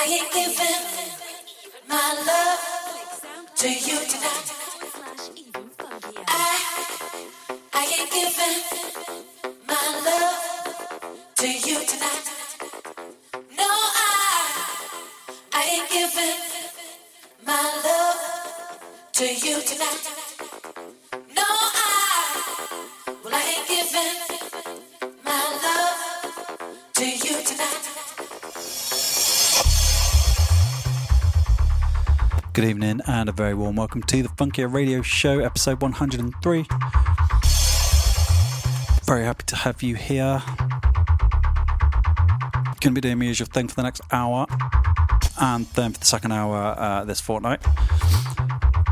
I ain't giving my love to you tonight. I, I ain't giving. And a very warm welcome to the Funkier Radio Show, episode 103. Very happy to have you here. Going to be doing my usual thing for the next hour, and then for the second hour uh, this fortnight.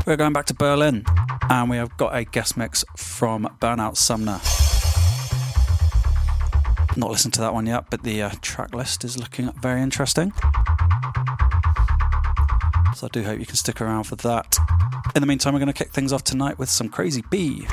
We're going back to Berlin, and we have got a guest mix from Burnout Sumner. Not listened to that one yet, but the uh, track list is looking very interesting. So I do hope you can stick around for that. In the meantime, we're going to kick things off tonight with some Crazy B.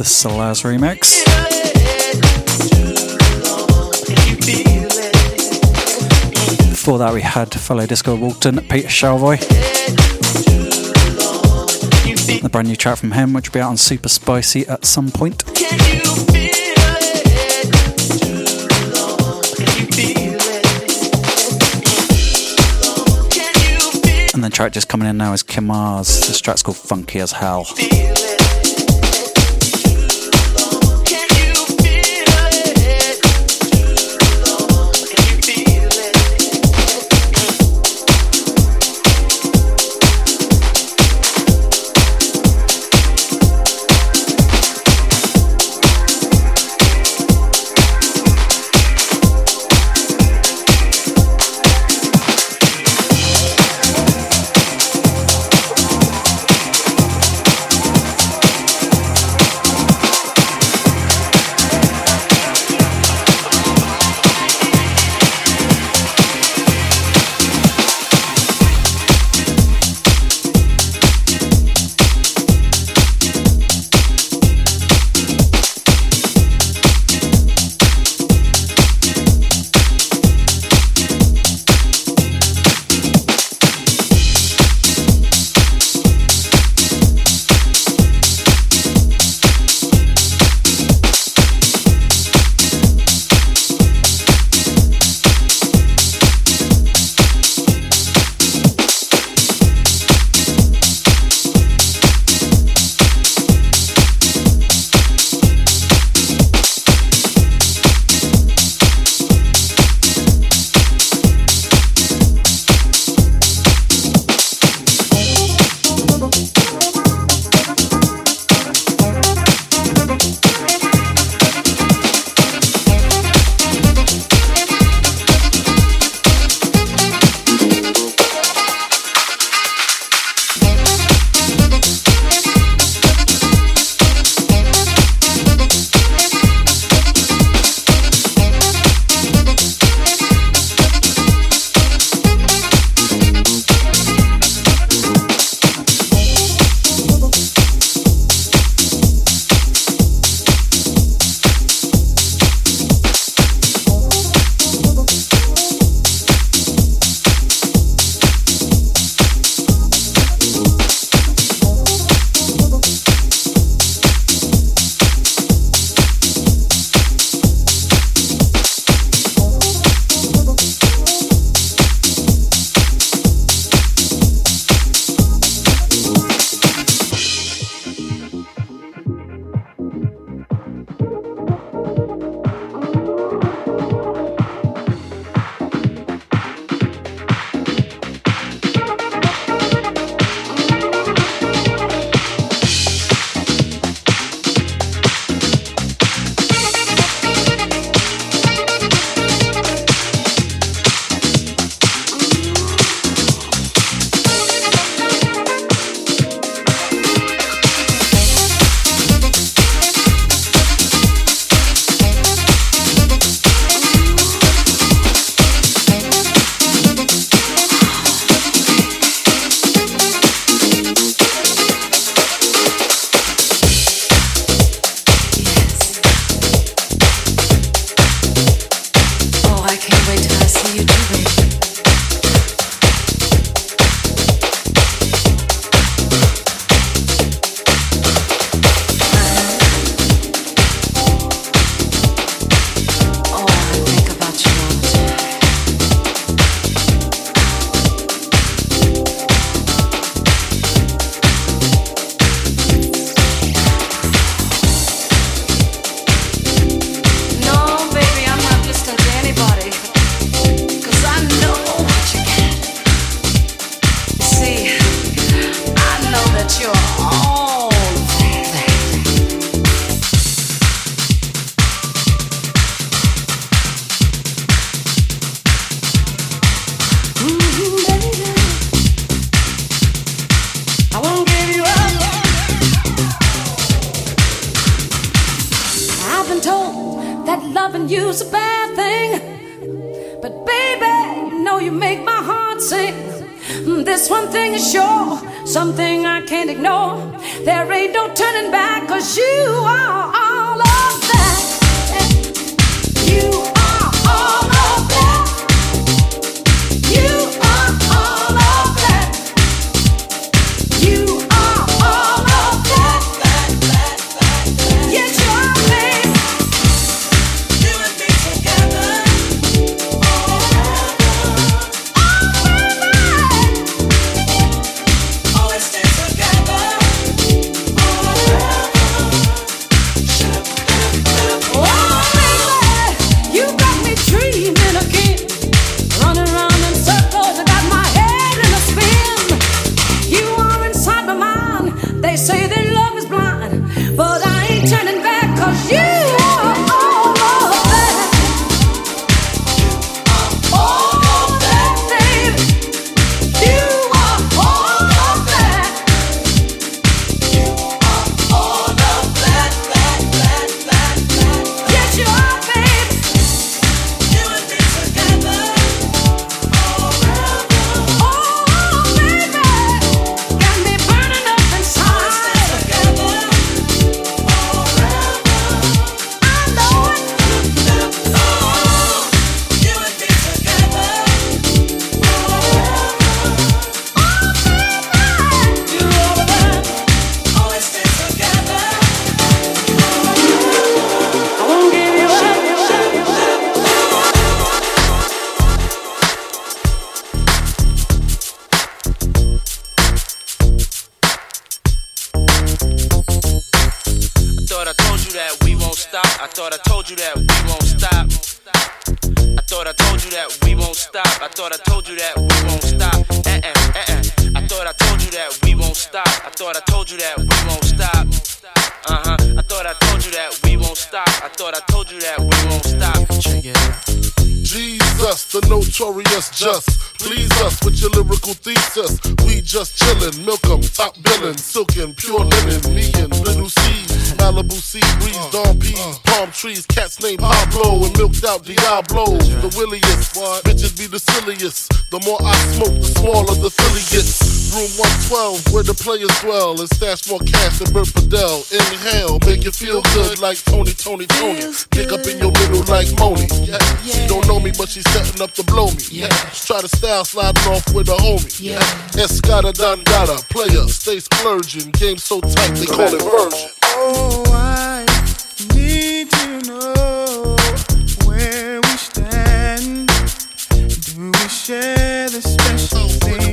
the Salaz remix. Before that, we had fellow disco Walton, Peter Shalvoy. The brand new track from him, which will be out on Super Spicy at some point. And the track just coming in now is Kimar's. This track's called Funky as Hell. Players dwell and stash more cash than Bert Padell. Inhale, make you feel good like Tony, Tony, Tony. Pick up in your middle like Moni. Yeah. She don't know me, but she's setting up to blow me. Yeah. Try to style sliding off with a homie. Yeah. Escada Dangada, player, stay splurging. Game so tight, they call it version. Oh, I need to know where we stand. Do we share the special oh, thing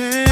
I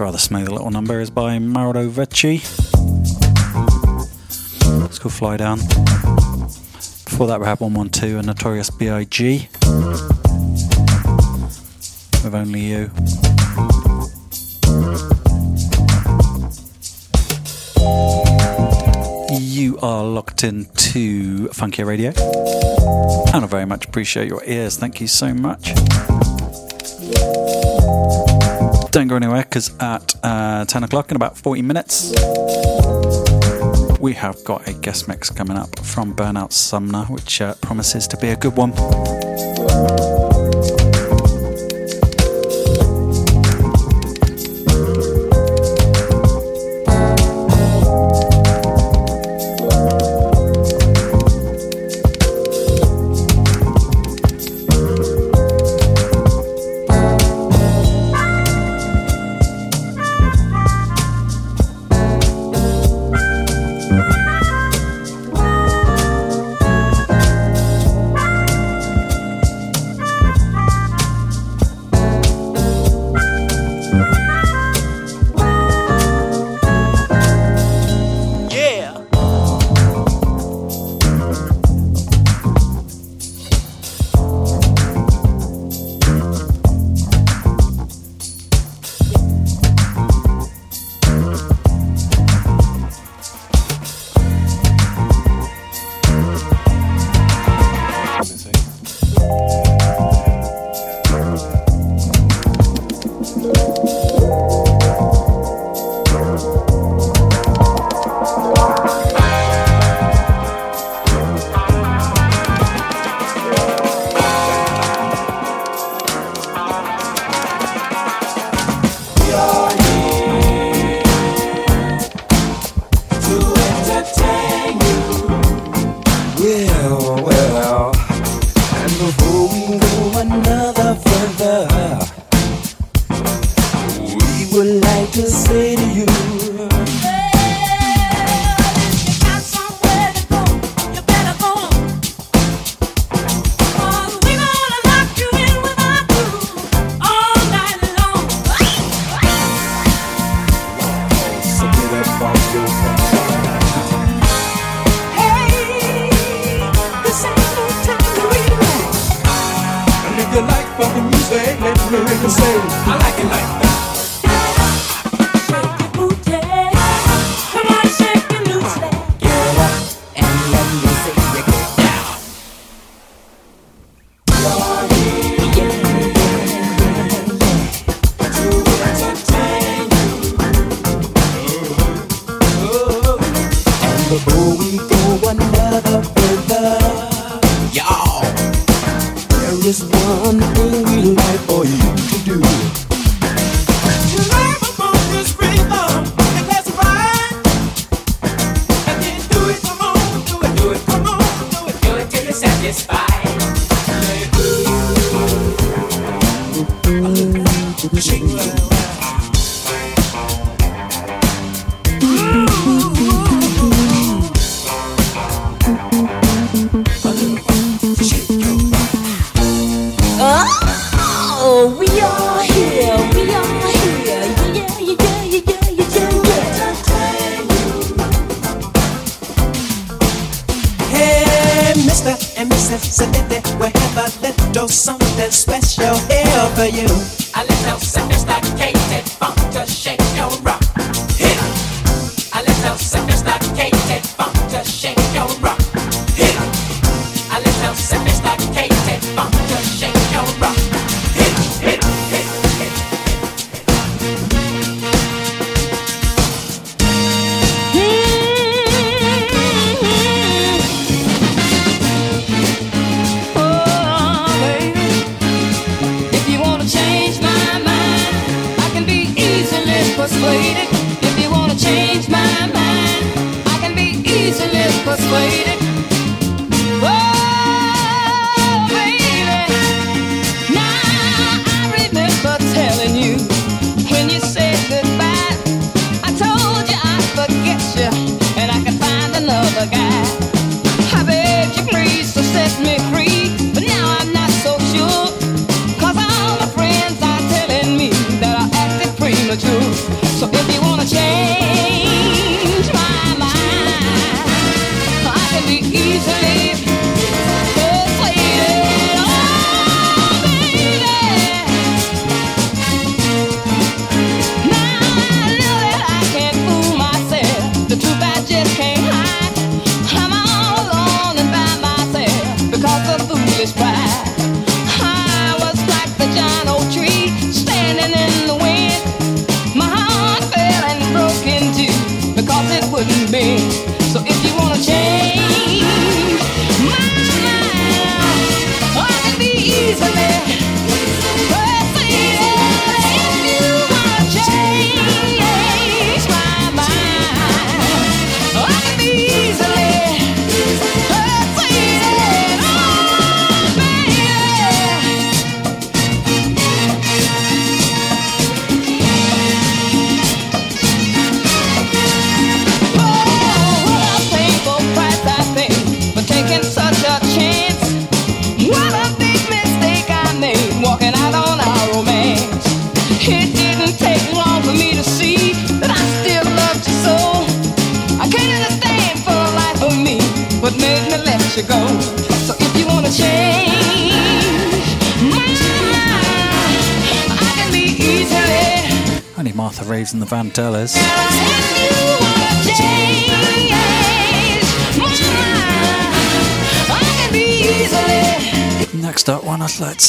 rather smooth little number is by Mauro Vecchi. It's called Fly Down. Before that, we had 112 and Notorious B.I.G. with Only You. You are locked into Funkier Radio, and I very much appreciate your ears. Thank you so much. Don't go anywhere because at uh, 10 o'clock in about 40 minutes, we have got a guest mix coming up from Burnout Sumner, which uh, promises to be a good one.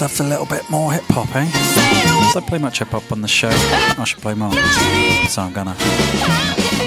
Let's have a little bit more hip hop, eh? So I play much hip hop on the show. I should play more. So I'm gonna.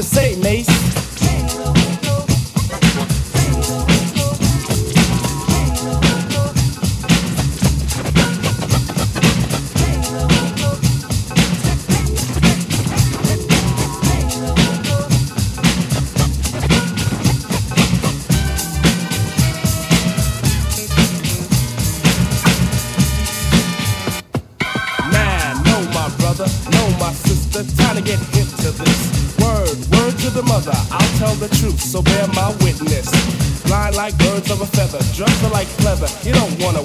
To say, Mace. Of a feather, dressed like pleather. You don't wanna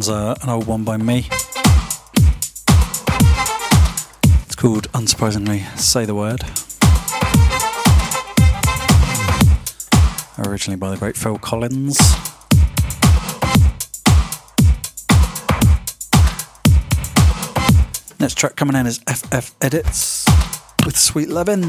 one's uh, an old one by me. It's called, unsurprisingly, Say the Word. Originally by the great Phil Collins. Next track coming in is FF Edits with Sweet Levin.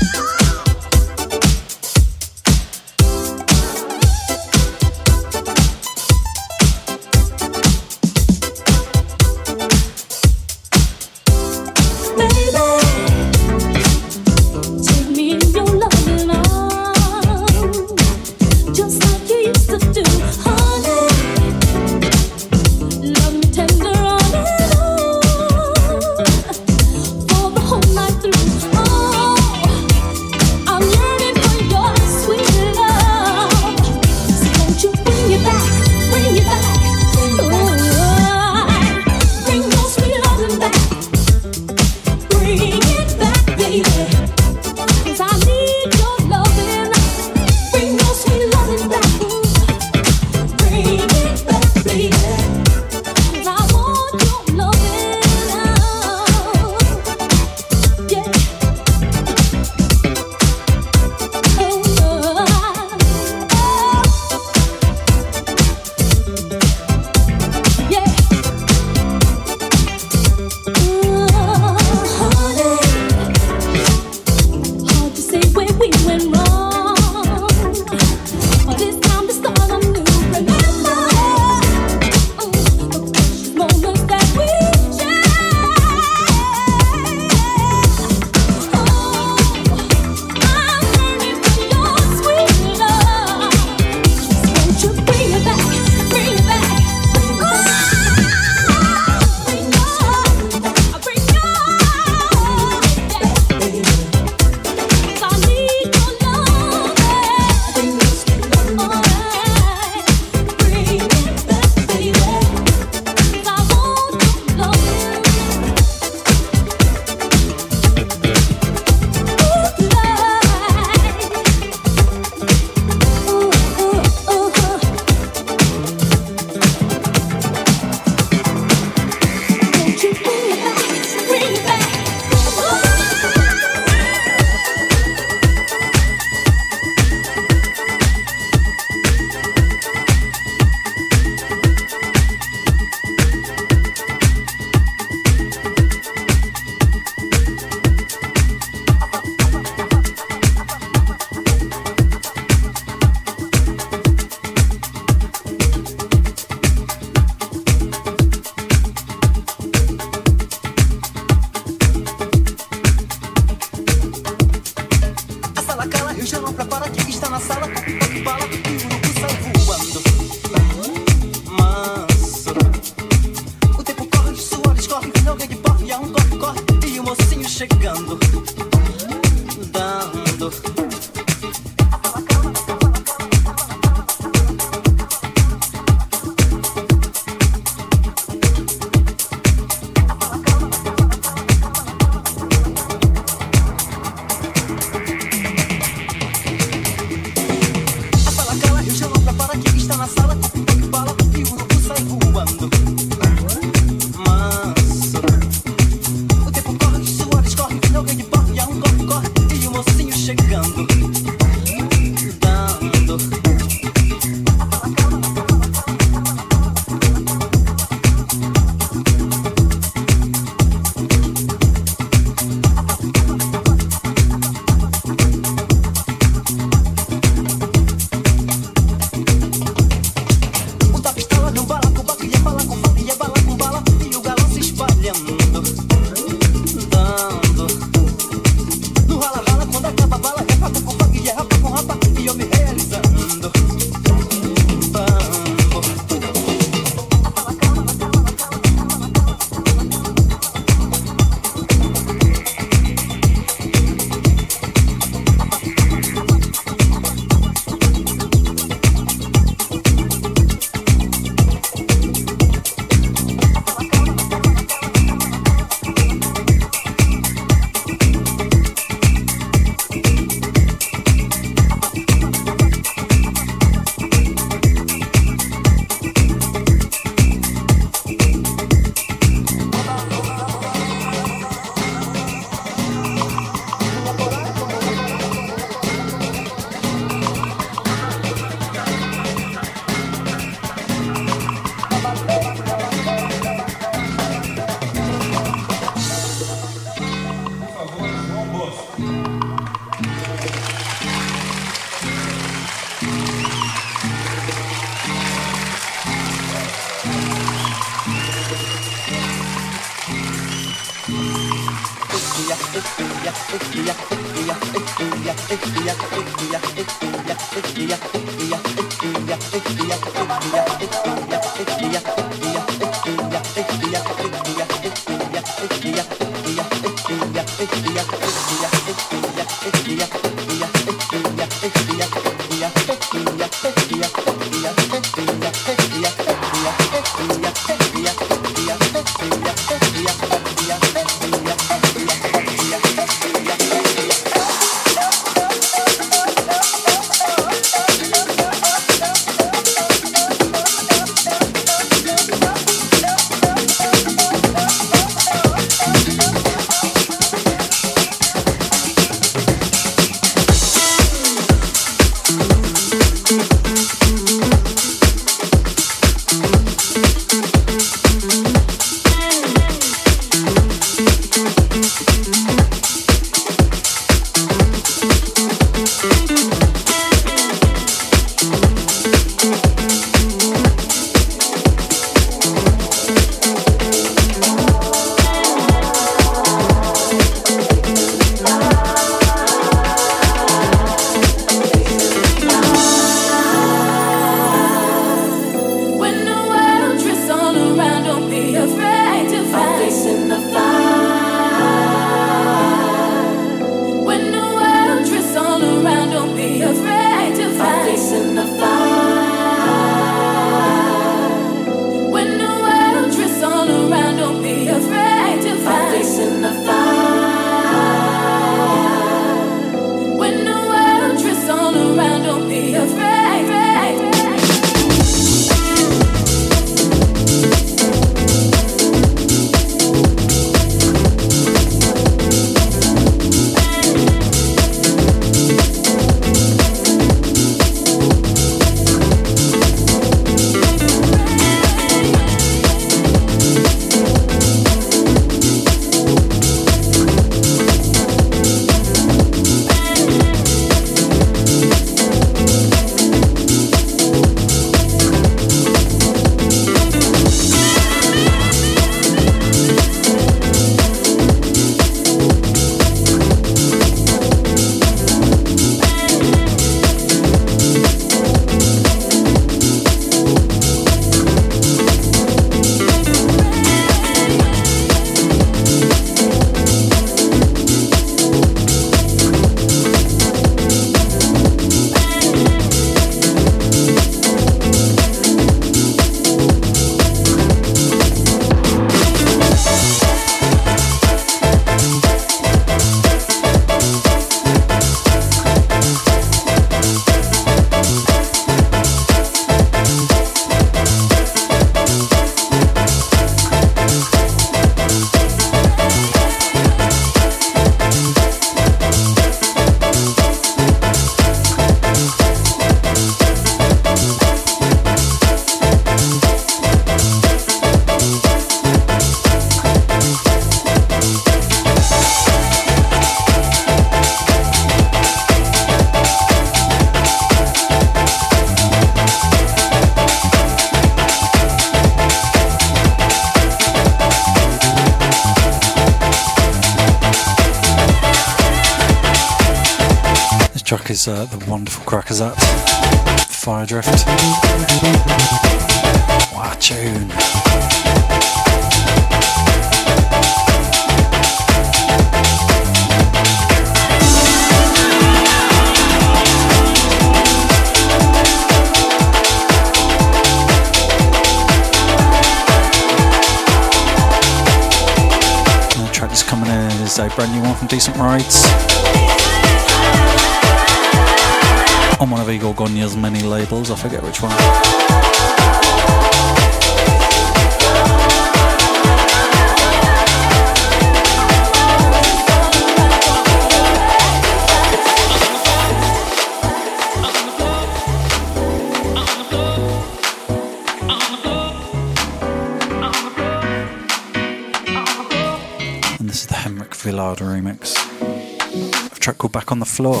the floor.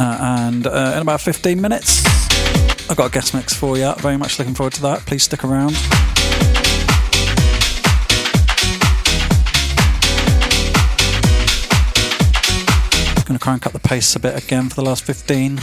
Uh, and uh, in about 15 minutes, I've got a guest mix for you. Very much looking forward to that. Please stick around. Going to crank up the pace a bit again for the last 15.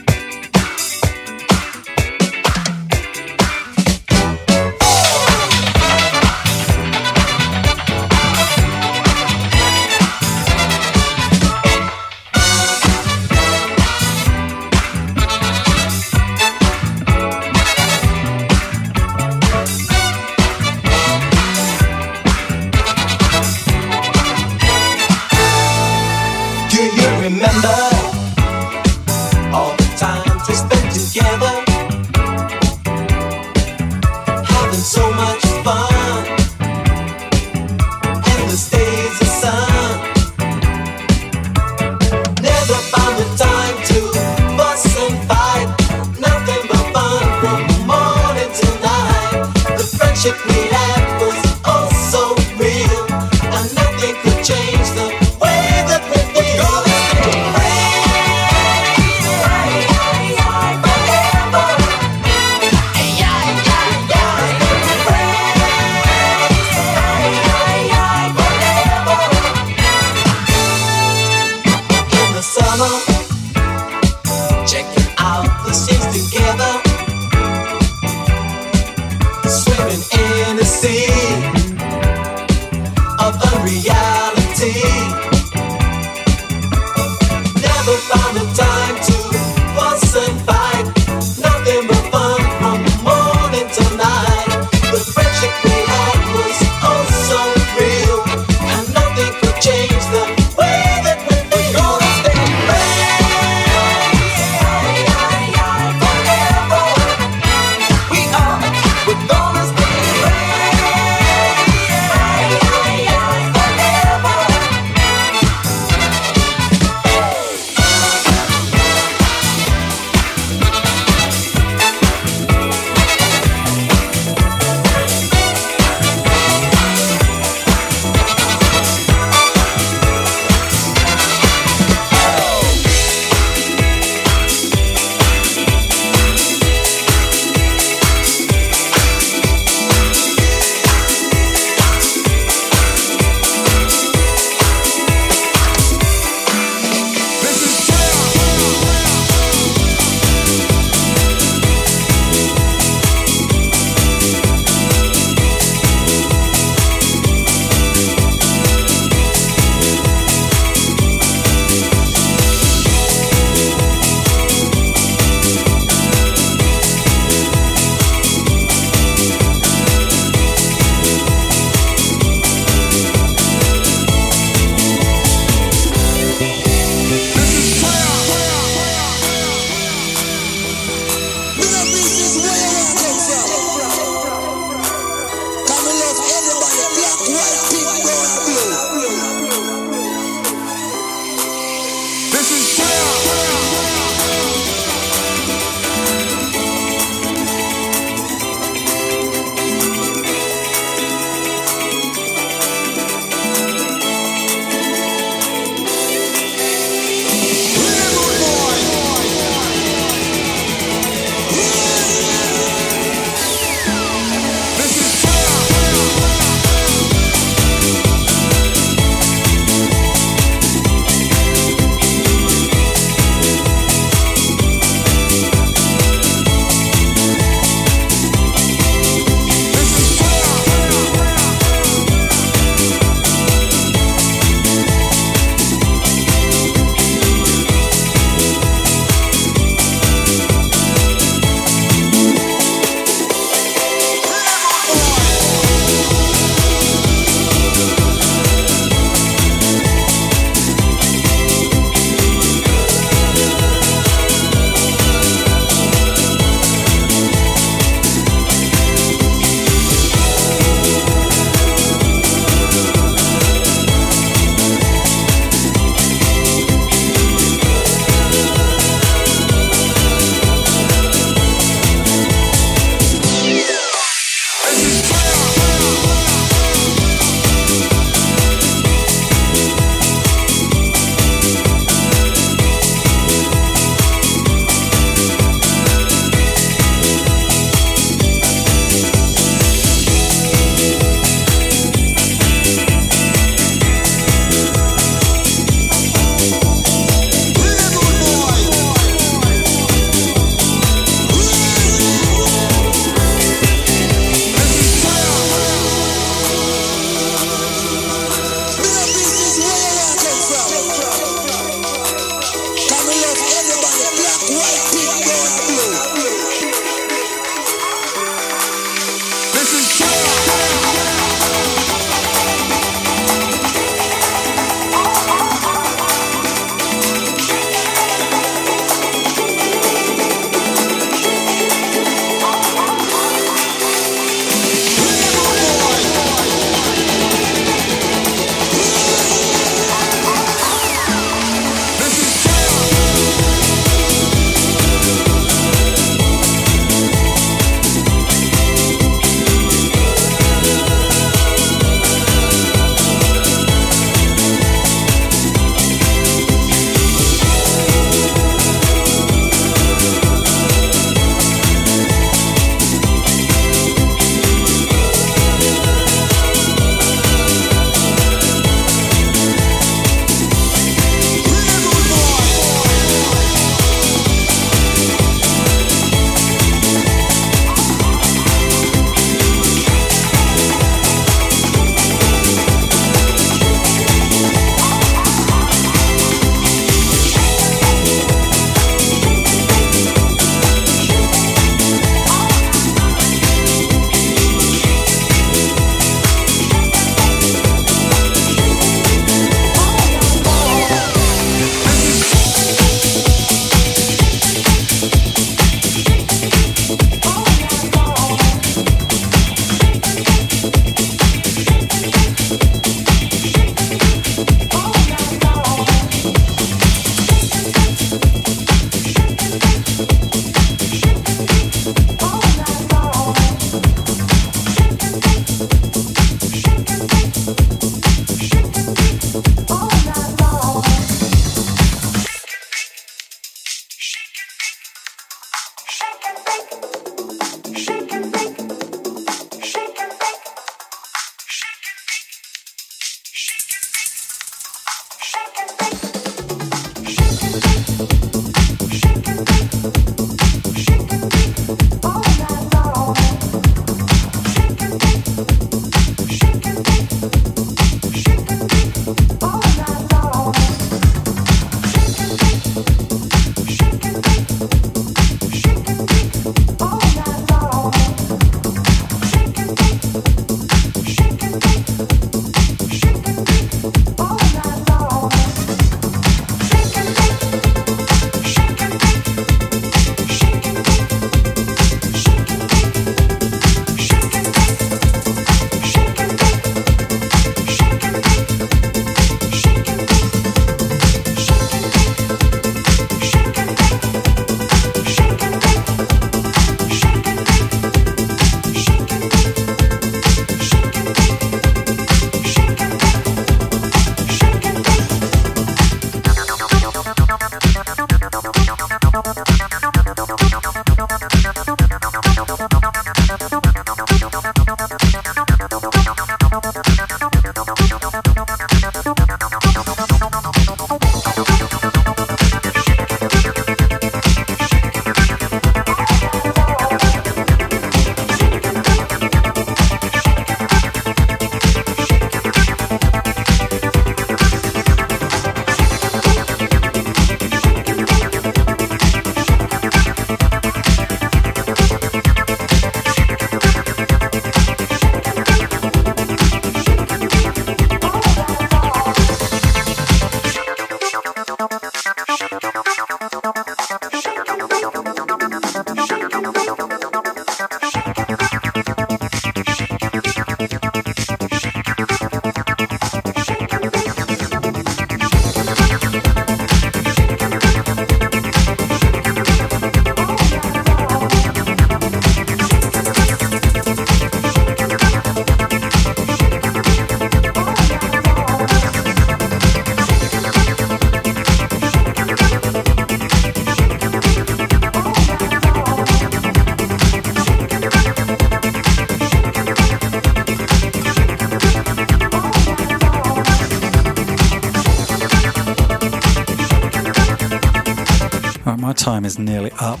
Time is nearly up.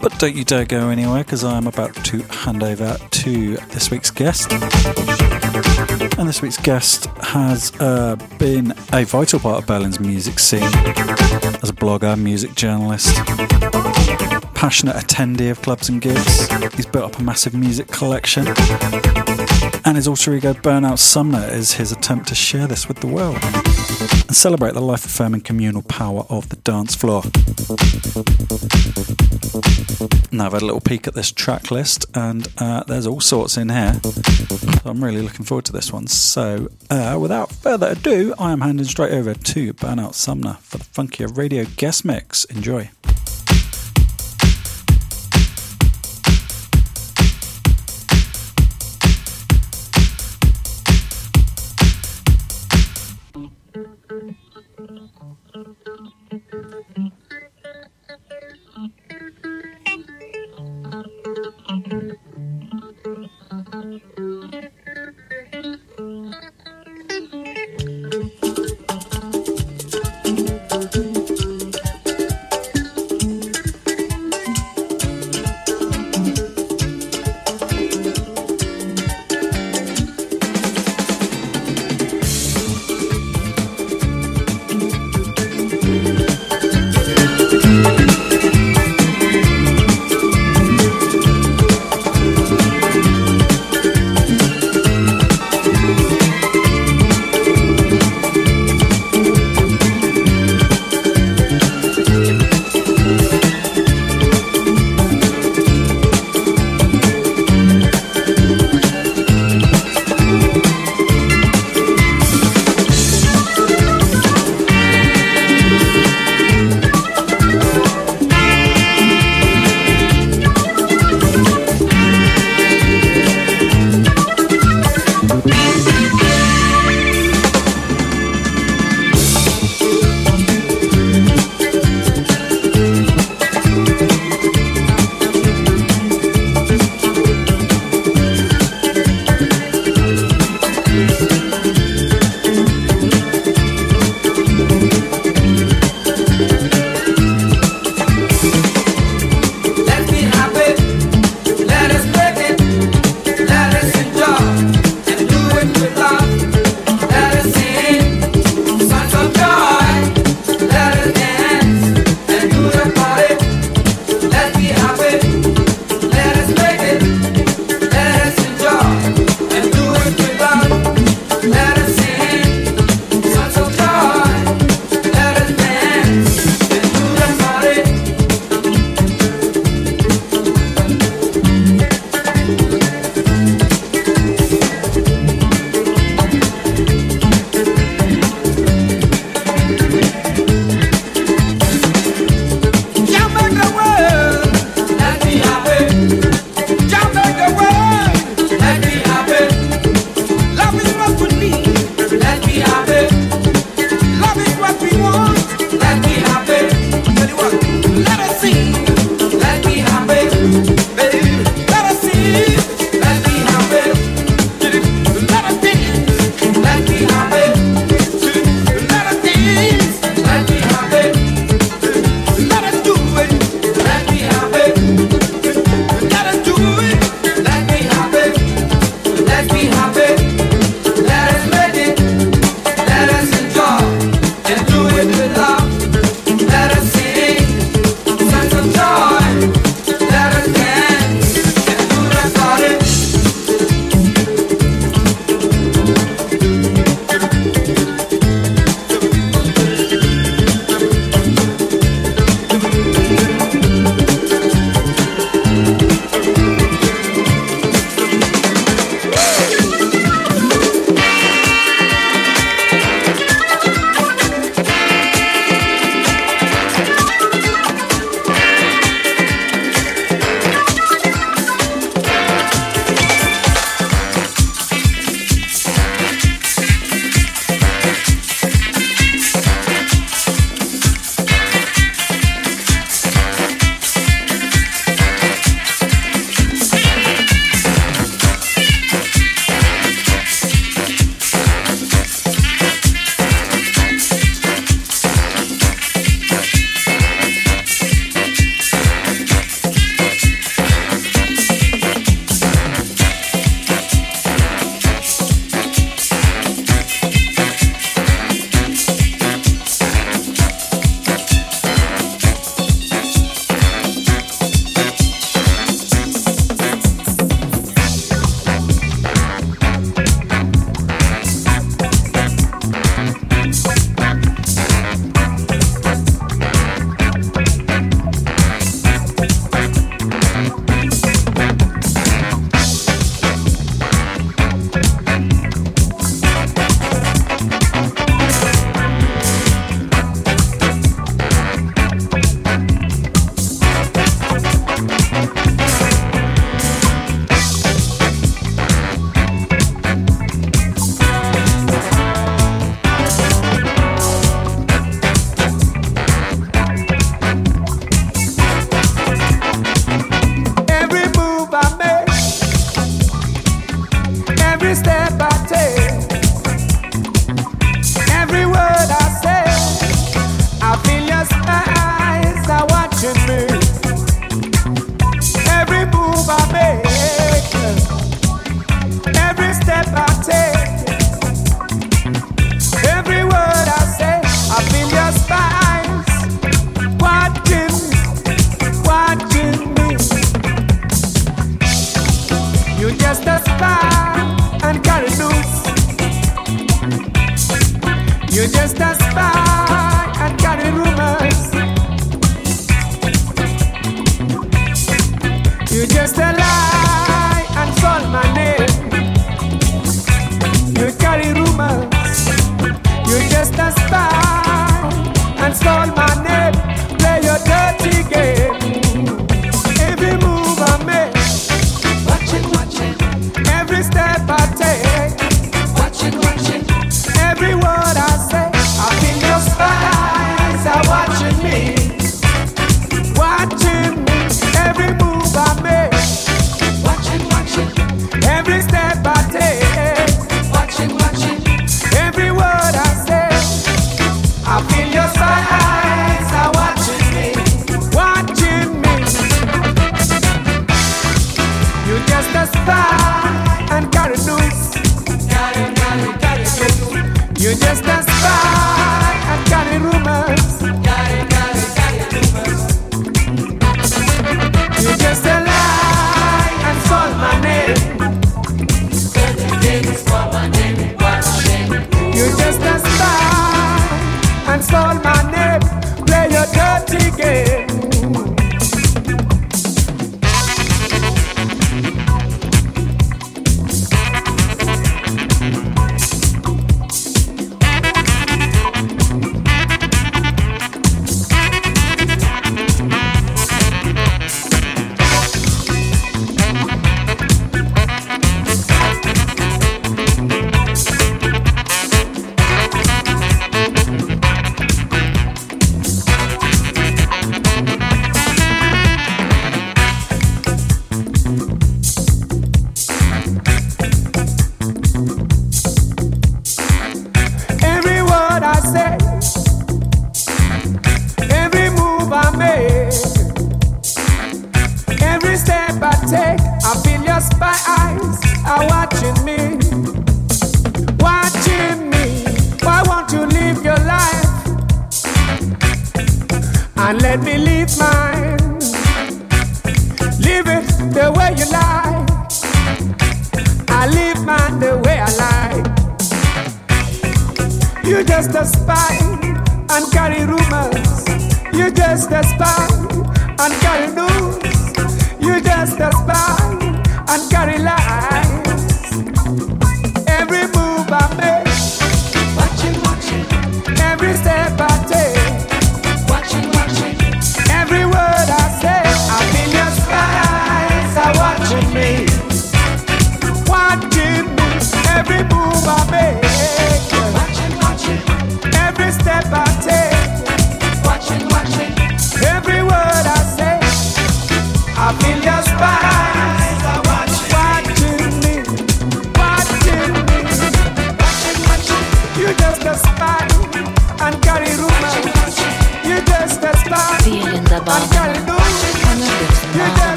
But don't you dare go anywhere because I'm about to hand over to this week's guest. And this week's guest has uh, been a vital part of Berlin's music scene as a blogger, music journalist, passionate attendee of clubs and gigs. He's built up a massive music collection. And his alter ego, Burnout Sumner, is his attempt to share this with the world and celebrate the life affirming communal power of the dance floor. Now, I've had a little peek at this track list, and uh, there's all sorts in here. I'm really looking forward to this one. So, uh, without further ado, I am handing straight over to Burnout Sumner for the Funkier Radio guest mix. Enjoy.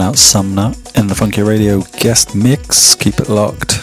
Burnout Sumner in the Funkier Radio guest mix. Keep it locked.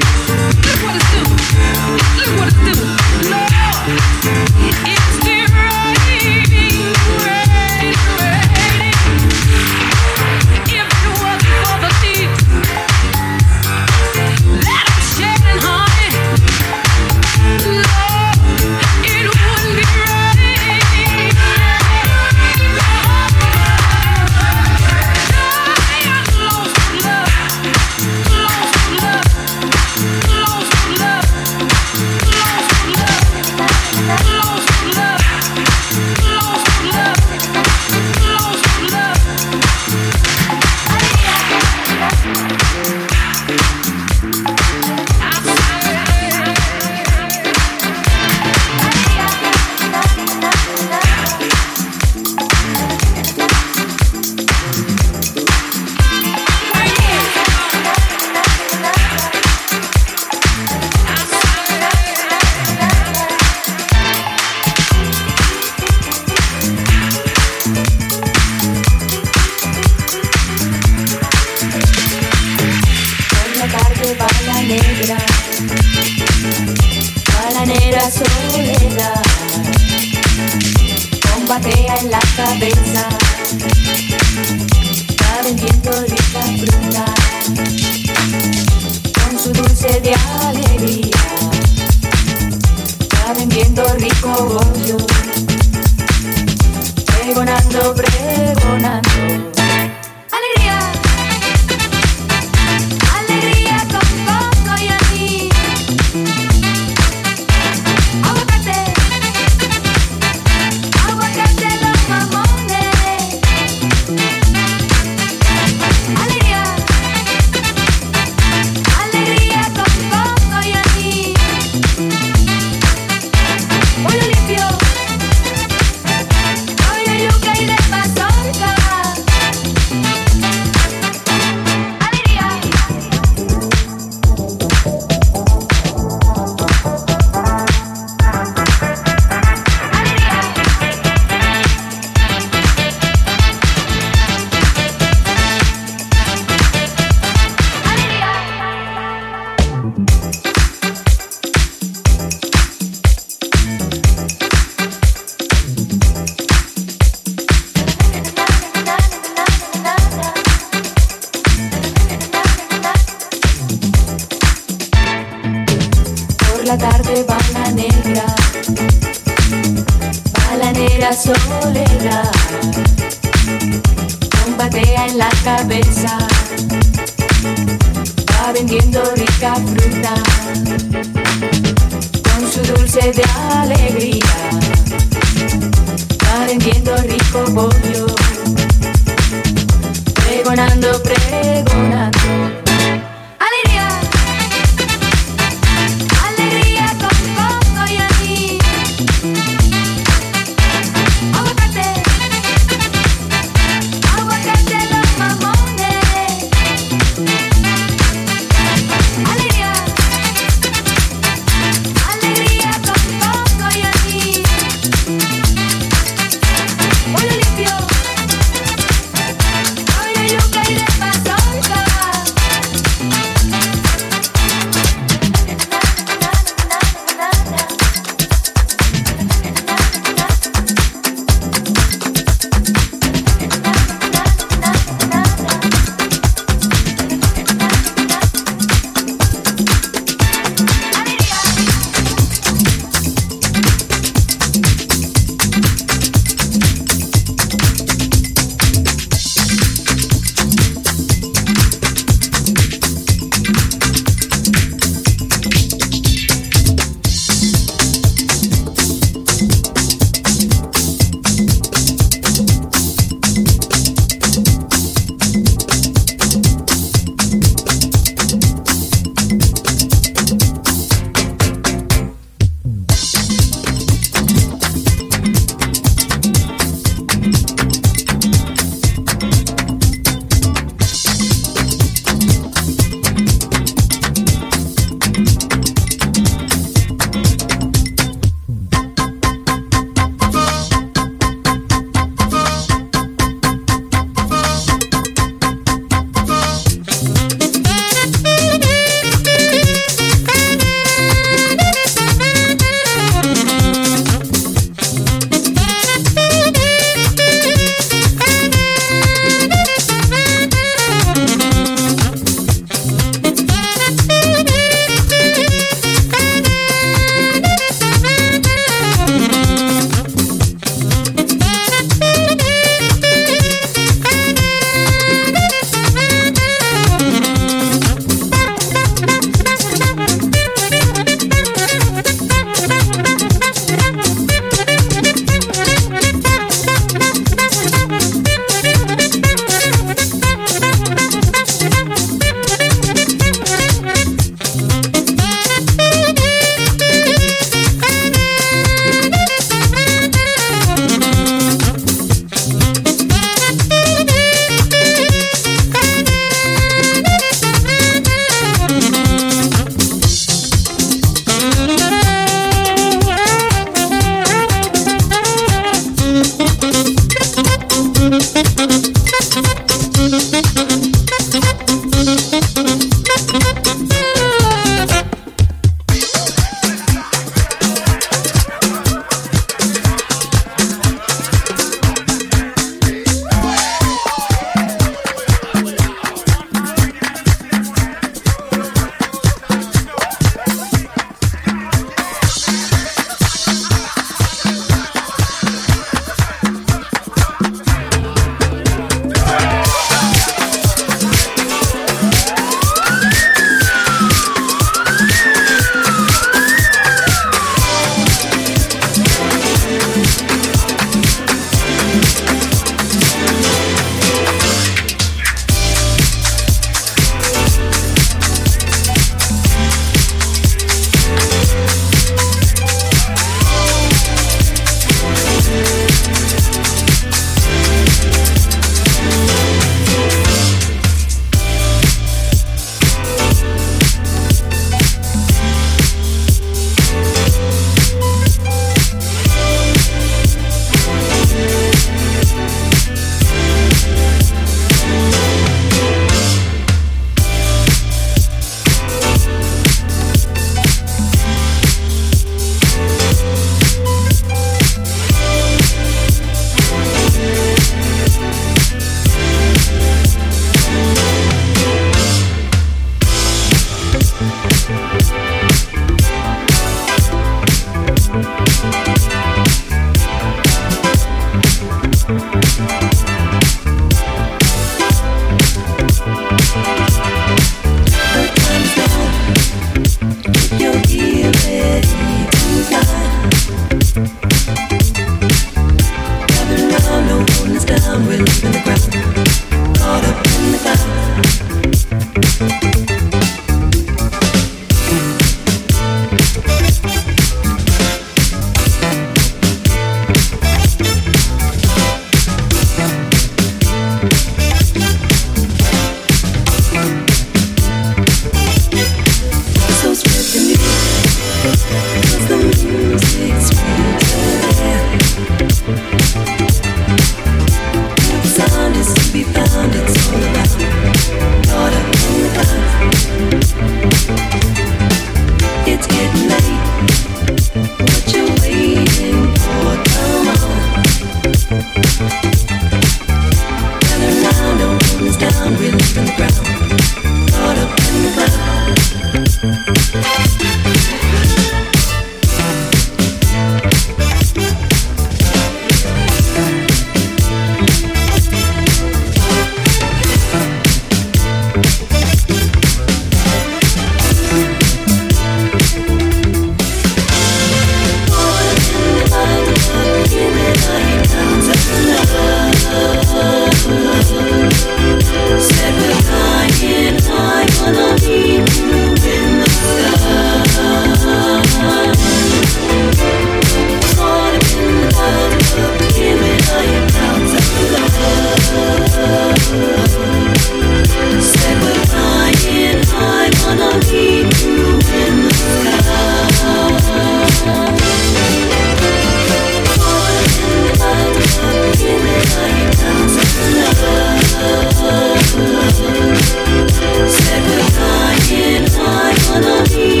wanna be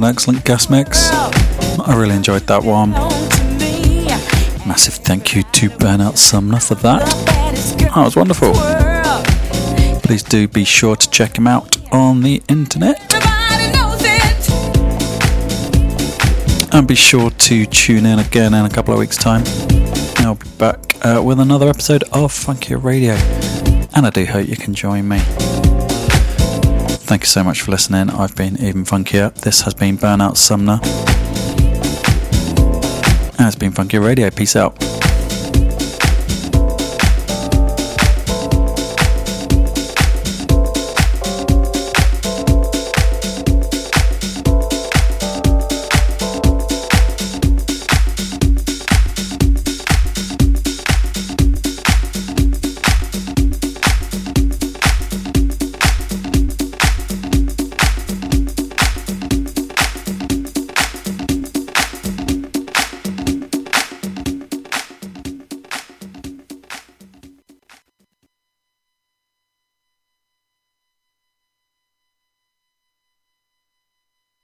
an excellent guest mix. I really enjoyed that one. Massive thank you to Burnout Sumner for that. That was wonderful. Please do be sure to check him out on the internet. And be sure to tune in again in a couple of weeks' time. I'll be back uh, with another episode of Funkier Radio. And I do hope you can join me. Thank you so much for listening. I've been even funkier. This has been Burnout Sumner. And it's been Funkier Radio. Peace out.